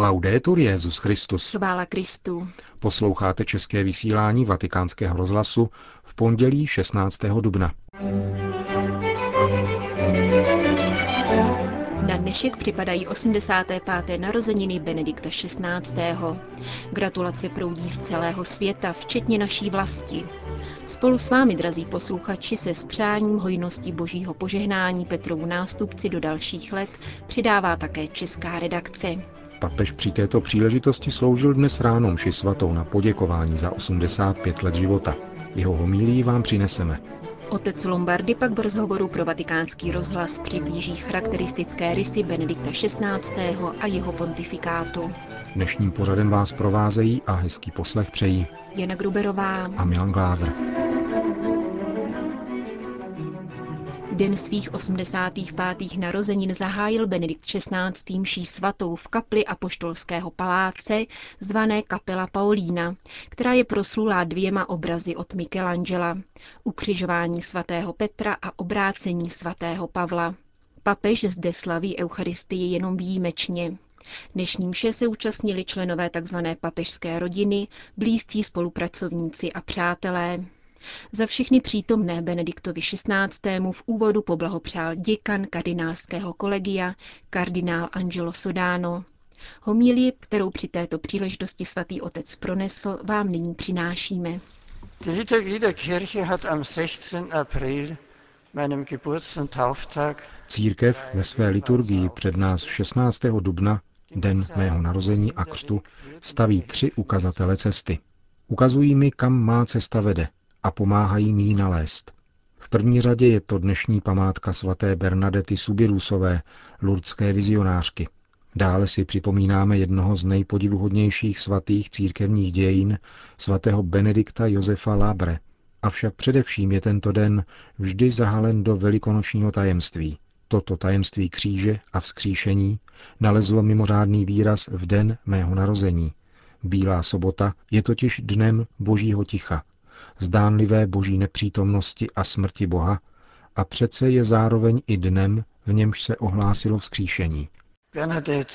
Laudetur Jezus Christus. Chvála Kristu. Posloucháte české vysílání Vatikánského rozhlasu v pondělí 16. dubna. Na dnešek připadají 85. narozeniny Benedikta XVI. Gratulace proudí z celého světa, včetně naší vlasti. Spolu s vámi, drazí posluchači, se s přáním hojnosti božího požehnání Petrovu nástupci do dalších let přidává také česká redakce. Papež při této příležitosti sloužil dnes ráno mši svatou na poděkování za 85 let života. Jeho homílí vám přineseme. Otec Lombardy pak v rozhovoru pro vatikánský rozhlas přiblíží charakteristické rysy Benedikta XVI. a jeho pontifikátu. Dnešním pořadem vás provázejí a hezký poslech přejí Jana Gruberová a Milan Glázer. Den svých 85. narozenin zahájil Benedikt XVI. mší svatou v kapli Apoštolského paláce, zvané Kapela Paulína, která je proslulá dvěma obrazy od Michelangela. Ukřižování svatého Petra a obrácení svatého Pavla. Papež zde slaví Eucharistii jenom výjimečně. Dnešní mše se účastnili členové tzv. papežské rodiny, blízcí spolupracovníci a přátelé. Za všechny přítomné Benediktovi XVI. v úvodu poblahopřál děkan kardinálského kolegia, kardinál Angelo Sodano. Homílii, kterou při této příležitosti svatý otec pronesl, vám nyní přinášíme. Die Liturgie der Kirche hat am 16. April, meinem Geburts- und Tauftag, Církev ve své liturgii před nás 16. dubna, den mého narození a křtu, staví tři ukazatele cesty. Ukazují mi, kam má cesta vede a pomáhají mi ji nalézt. V první řadě je to dnešní památka svaté Bernadety Subirusové, lurdské vizionářky. Dále si připomínáme jednoho z nejpodivuhodnějších svatých církevních dějin, svatého Benedikta Josefa Labre. Avšak především je tento den vždy zahalen do velikonočního tajemství. Toto tajemství kříže a vzkříšení nalezlo mimořádný výraz v den mého narození. Bílá sobota je totiž dnem božího ticha, zdánlivé boží nepřítomnosti a smrti Boha a přece je zároveň i dnem, v němž se ohlásilo vzkříšení. Bernadette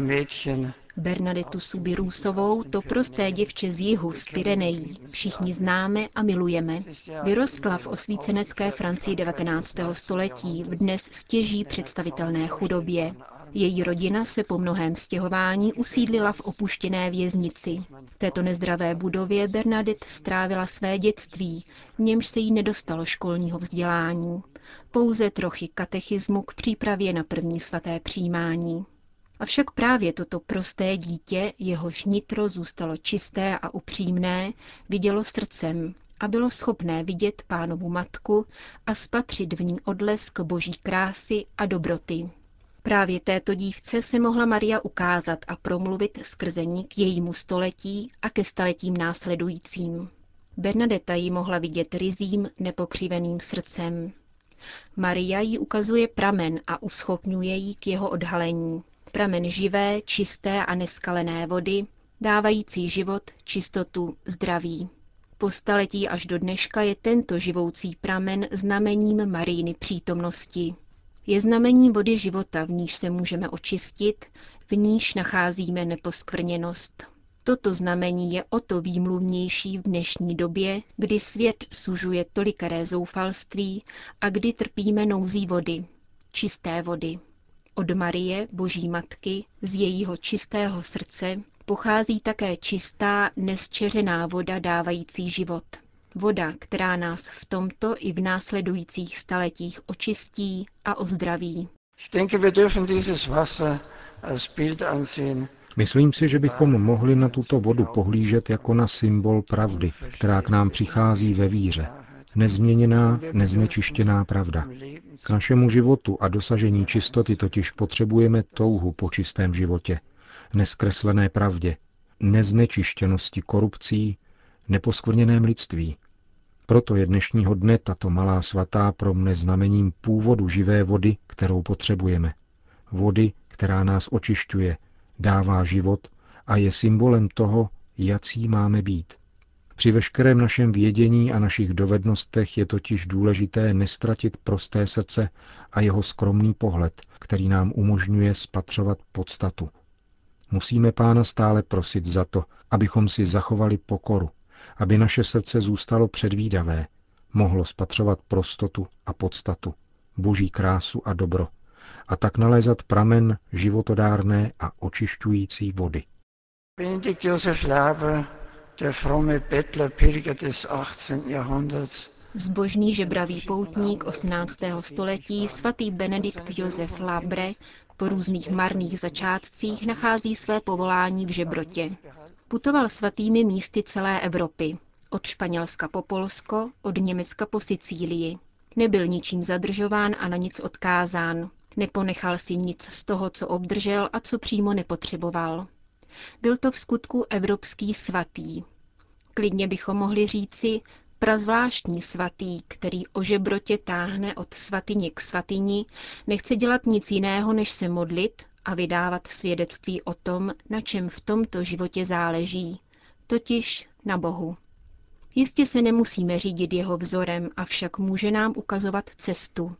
Mädchen, Bernadetu Subirusovou, to prosté děvče z jihu, z Pyrenejí, všichni známe a milujeme. Vyrostla v osvícenecké Francii 19. století, v dnes stěží představitelné chudobě. Její rodina se po mnohém stěhování usídlila v opuštěné věznici. V této nezdravé budově Bernadette strávila své dětství, v němž se jí nedostalo školního vzdělání. Pouze trochy katechismu k přípravě na první svaté přijímání. Avšak právě toto prosté dítě, jehož nitro zůstalo čisté a upřímné, vidělo srdcem a bylo schopné vidět pánovu matku a spatřit v ní odlesk boží krásy a dobroty. Právě této dívce se mohla Maria ukázat a promluvit skrze ní k jejímu století a ke staletím následujícím. Bernadeta ji mohla vidět rizím, nepokřiveným srdcem. Maria jí ukazuje pramen a uschopňuje ji k jeho odhalení. Pramen živé, čisté a neskalené vody, dávající život, čistotu, zdraví. Po staletí až do dneška je tento živoucí pramen znamením Maríny přítomnosti. Je znamením vody života, v níž se můžeme očistit, v níž nacházíme neposkvrněnost. Toto znamení je o to výmluvnější v dnešní době, kdy svět sužuje tolikaré zoufalství a kdy trpíme nouzí vody, čisté vody. Od Marie, Boží Matky, z jejího čistého srdce, pochází také čistá, nesčeřená voda dávající život. Voda, která nás v tomto i v následujících staletích očistí a ozdraví. Ich denke, wir dürfen dieses Wasser als Bild ansehen. Myslím si, že bychom mohli na tuto vodu pohlížet jako na symbol pravdy, která k nám přichází ve víře. Nezměněná, neznečištěná pravda. K našemu životu a dosažení čistoty totiž potřebujeme touhu po čistém životě, neskreslené pravdě, neznečištěnosti korupcí, neposkvrněném lidství. Proto je dnešního dne tato malá svatá pro mne znamením původu živé vody, kterou potřebujeme. Vody, která nás očišťuje, dává život a je symbolem toho, jací máme být. Při veškerém našem vědění a našich dovednostech je totiž důležité nestratit prosté srdce a jeho skromný pohled, který nám umožňuje spatřovat podstatu. Musíme Pána stále prosit za to, abychom si zachovali pokoru, aby naše srdce zůstalo předvídavé, mohlo spatřovat prostotu a podstatu, boží krásu a dobro, a tak nalézat pramen životodárné a očišťující vody. Benedikt Josef Laber, der fromme Bettler, Pilger des 18. Jahrhunderts, Zbožný žebravý poutník 18. století svatý Benedikt Josef Labre po různých marných začátcích nachází své povolání v žebrotě. Putoval svatými místy celé Evropy, od Španělska po Polsko, od Německa po Sicílii. Nebyl ničím zadržován a na nic odkázán. Neponechal si nic z toho, co obdržel a co přímo nepotřeboval. Byl to v skutku evropský svatý. Klidně bychom mohli říci prazvláštní svatý, který o žebrotě táhne od svatyně k svatyni, nechce dělat nic jiného, než se modlit a vydávat svědectví o tom, na čem v tomto životě záleží, totiž na Bohu. Jistě se nemusíme řídit jeho vzorem, avšak může nám ukazovat cestu,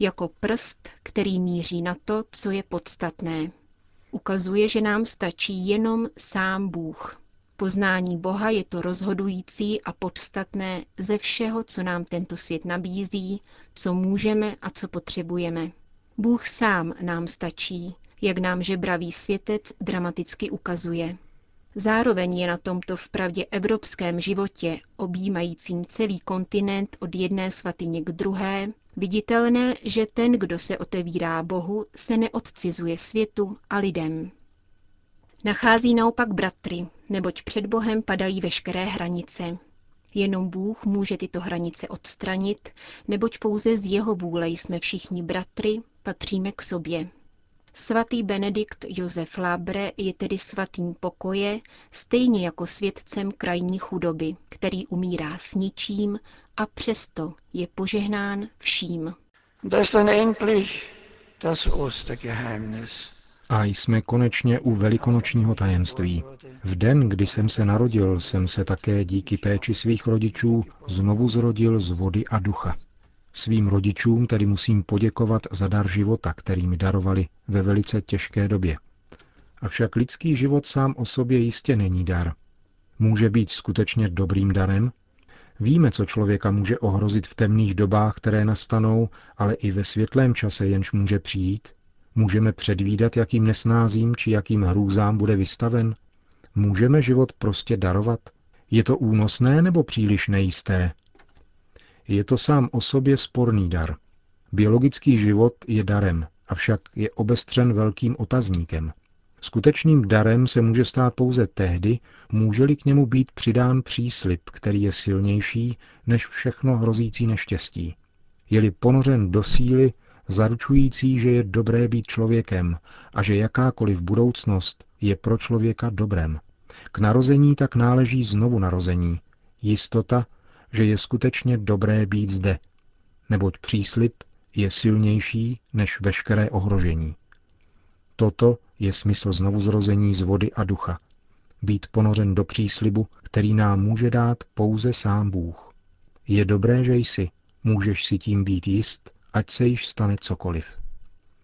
jako prst, který míří na to, co je podstatné. Ukazuje, že nám stačí jenom sám Bůh. Poznání Boha je to rozhodující a podstatné ze všeho, co nám tento svět nabízí, co můžeme a co potřebujeme. Bůh sám nám stačí, jak nám žebravý světec dramaticky ukazuje. Zároveň je na tomto vpravdě evropském životě, objímajícím celý kontinent od jedné svatyně k druhé, viditelné, že ten, kdo se otevírá Bohu, se neodcizuje světu a lidem. Nachází naopak bratry, neboť před Bohem padají veškeré hranice. Jenom Bůh může tyto hranice odstranit, neboť pouze z jeho vůle jsme všichni bratry, patříme k sobě. Svatý Benedikt Josef Labre je tedy svatým pokoje, stejně jako svědcem krajní chudoby, který umírá s ničím a přesto je požehnán vším. A jsme konečně u velikonočního tajemství. V den, kdy jsem se narodil, jsem se také díky péči svých rodičů znovu zrodil z vody a ducha. Svým rodičům tedy musím poděkovat za dar života, který mi darovali ve velice těžké době. Avšak lidský život sám o sobě jistě není dar. Může být skutečně dobrým darem? Víme, co člověka může ohrozit v temných dobách, které nastanou, ale i ve světlém čase, jenž může přijít? Můžeme předvídat, jakým nesnázím či jakým hrůzám bude vystaven? Můžeme život prostě darovat? Je to únosné nebo příliš nejisté? Je to sám o sobě sporný dar. Biologický život je darem, avšak je obestřen velkým otazníkem. Skutečným darem se může stát pouze tehdy, může-li k němu být přidán příslip, který je silnější než všechno hrozící neštěstí. Je-li ponořen do síly, zaručující, že je dobré být člověkem a že jakákoliv budoucnost je pro člověka dobrem. K narození tak náleží znovu narození, jistota, že je skutečně dobré být zde, neboť příslip je silnější než veškeré ohrožení. Toto je smysl znovuzrození z vody a ducha. Být ponořen do příslibu, který nám může dát pouze sám Bůh. Je dobré, že jsi, můžeš si tím být jist, ať se již stane cokoliv.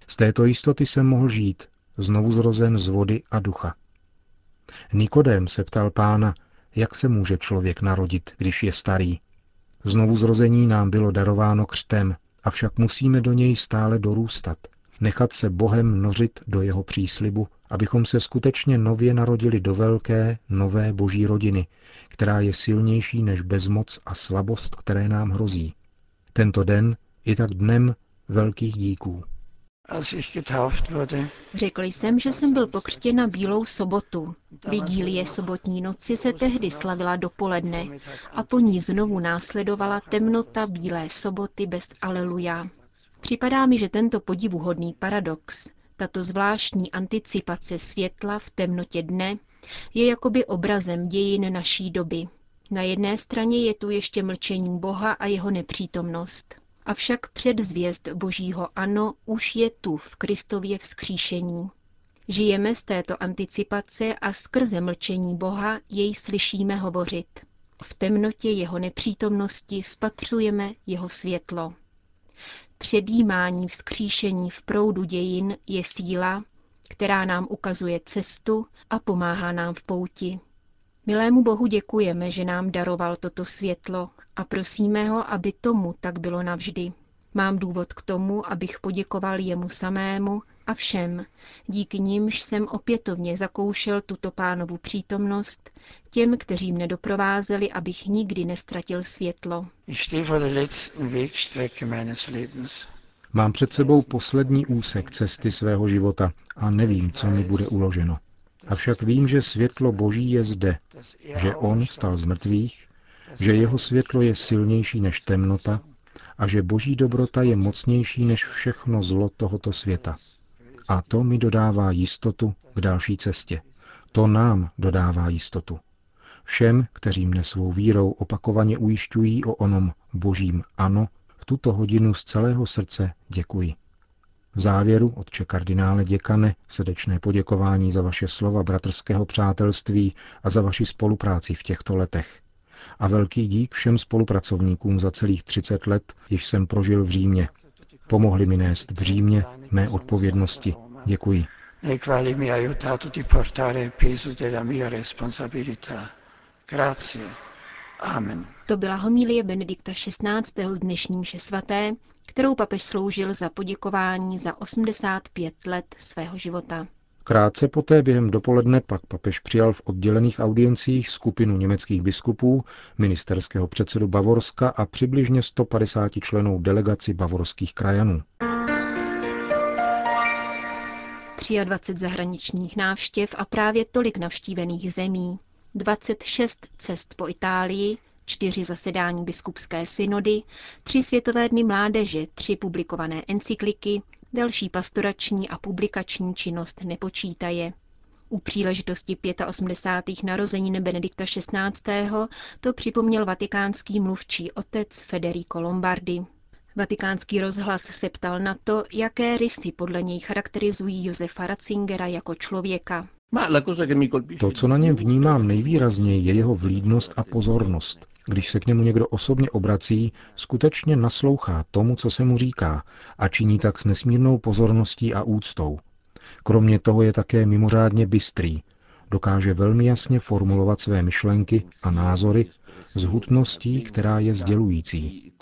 Z této jistoty jsem mohl žít, znovu zrozen z vody a ducha. Nikodém se ptal pána, jak se může člověk narodit, když je starý. Znovu zrození nám bylo darováno křtem, avšak musíme do něj stále dorůstat, nechat se Bohem nořit do jeho příslibu, abychom se skutečně nově narodili do velké, nové boží rodiny, která je silnější než bezmoc a slabost, které nám hrozí. Tento den je tak dnem velkých díků. Řekl jsem, že jsem byl pokřtěn na Bílou sobotu. Vigílie sobotní noci se tehdy slavila dopoledne a po ní znovu následovala temnota Bílé soboty bez Aleluja. Připadá mi, že tento podivuhodný paradox, tato zvláštní anticipace světla v temnotě dne, je jakoby obrazem dějin naší doby. Na jedné straně je tu ještě mlčení Boha a jeho nepřítomnost. Avšak předzvěst Božího ano už je tu v Kristově vzkříšení. Žijeme z této anticipace a skrze mlčení Boha jej slyšíme hovořit. V temnotě jeho nepřítomnosti spatřujeme jeho světlo. Předjímání vzkříšení v proudu dějin je síla, která nám ukazuje cestu a pomáhá nám v pouti. Milému Bohu děkujeme, že nám daroval toto světlo a prosíme ho, aby tomu tak bylo navždy. Mám důvod k tomu, abych poděkoval jemu samému a všem, díky nimž jsem opětovně zakoušel tuto pánovu přítomnost, těm, kteří mne doprovázeli, abych nikdy nestratil světlo. Mám před sebou poslední úsek cesty svého života a nevím, co mi bude uloženo. Avšak vím, že světlo Boží je zde, že On stal z mrtvých, že jeho světlo je silnější než temnota a že Boží dobrota je mocnější než všechno zlo tohoto světa. A to mi dodává jistotu k další cestě. To nám dodává jistotu. Všem, kteří mne svou vírou opakovaně ujišťují o onom božím ano, v tuto hodinu z celého srdce děkuji. V závěru, otče kardinále děkane, srdečné poděkování za vaše slova bratrského přátelství a za vaši spolupráci v těchto letech. A velký dík všem spolupracovníkům za celých 30 let, již jsem prožil v Římě. Pomohli mi nést v Římě mé odpovědnosti. Děkuji. Amen. To byla homilie Benedikta XVI. z dnešní mše svaté, kterou papež sloužil za poděkování za 85 let svého života. Krátce poté během dopoledne pak papež přijal v oddělených audiencích skupinu německých biskupů, ministerského předsedu Bavorska a přibližně 150 členů delegaci bavorských krajanů. 23 zahraničních návštěv a právě tolik navštívených zemí, 26 cest po Itálii, čtyři zasedání biskupské synody, tři světové dny mládeže, tři publikované encykliky, další pastorační a publikační činnost nepočítaje. U příležitosti 85. narozenin Benedikta XVI. to připomněl vatikánský mluvčí otec Federico Lombardi. Vatikánský rozhlas se ptal na to, jaké rysy podle něj charakterizují Josefa Ratzingera jako člověka. To, co na něm vnímám nejvýrazněji, je jeho vlídnost a pozornost. Když se k němu někdo osobně obrací, skutečně naslouchá tomu, co se mu říká a činí tak s nesmírnou pozorností a úctou. Kromě toho je také mimořádně bystrý. Dokáže velmi jasně formulovat své myšlenky a názory s hutností, která je sdělující.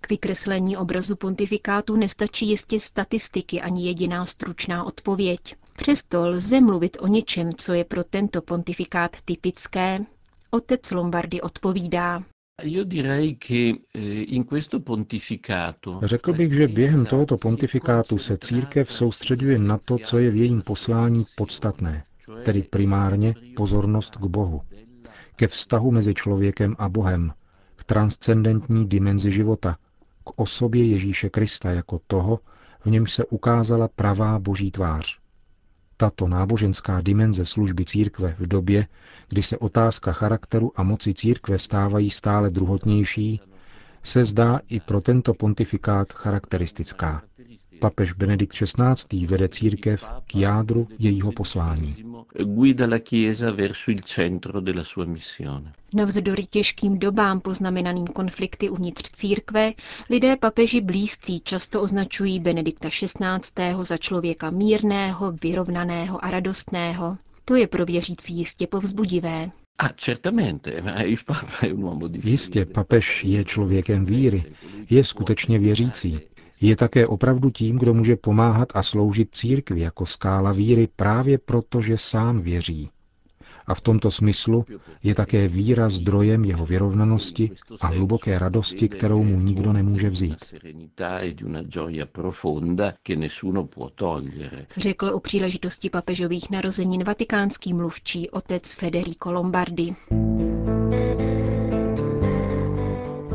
K vykreslení obrazu pontifikátu nestačí jistě statistiky ani jediná stručná odpověď. Přesto lze mluvit o něčem, co je pro tento pontifikát typické. Otec Lombardy odpovídá. Eh, Řekl bych, že během tohoto pontifikátu se církev soustředuje na to, co je v jejím poslání podstatné, tedy primárně pozornost k Bohu, ke vztahu mezi člověkem a Bohem, k transcendentní dimenzi života, k osobě Ježíše Krista jako toho, v němž se ukázala pravá boží tvář. Tato náboženská dimenze služby církve v době, kdy se otázka charakteru a moci církve stávají stále druhotnější, se zdá i pro tento pontifikát charakteristická. Papež Benedikt XVI. vede církev k jádru jejího poslání. Navzdory těžkým dobám poznamenaným konflikty uvnitř církve, lidé papeži blízcí často označují Benedikta XVI. za člověka mírného, vyrovnaného a radostného. To je pro věřící jistě povzbudivé. Jistě, papež je člověkem víry, je skutečně věřící. Je také opravdu tím, kdo může pomáhat a sloužit církvi jako skála víry právě proto, že sám věří. A v tomto smyslu je také víra zdrojem jeho vyrovnanosti a hluboké radosti, kterou mu nikdo nemůže vzít. Řekl o příležitosti papežových narozenin vatikánský mluvčí otec Federico Lombardi.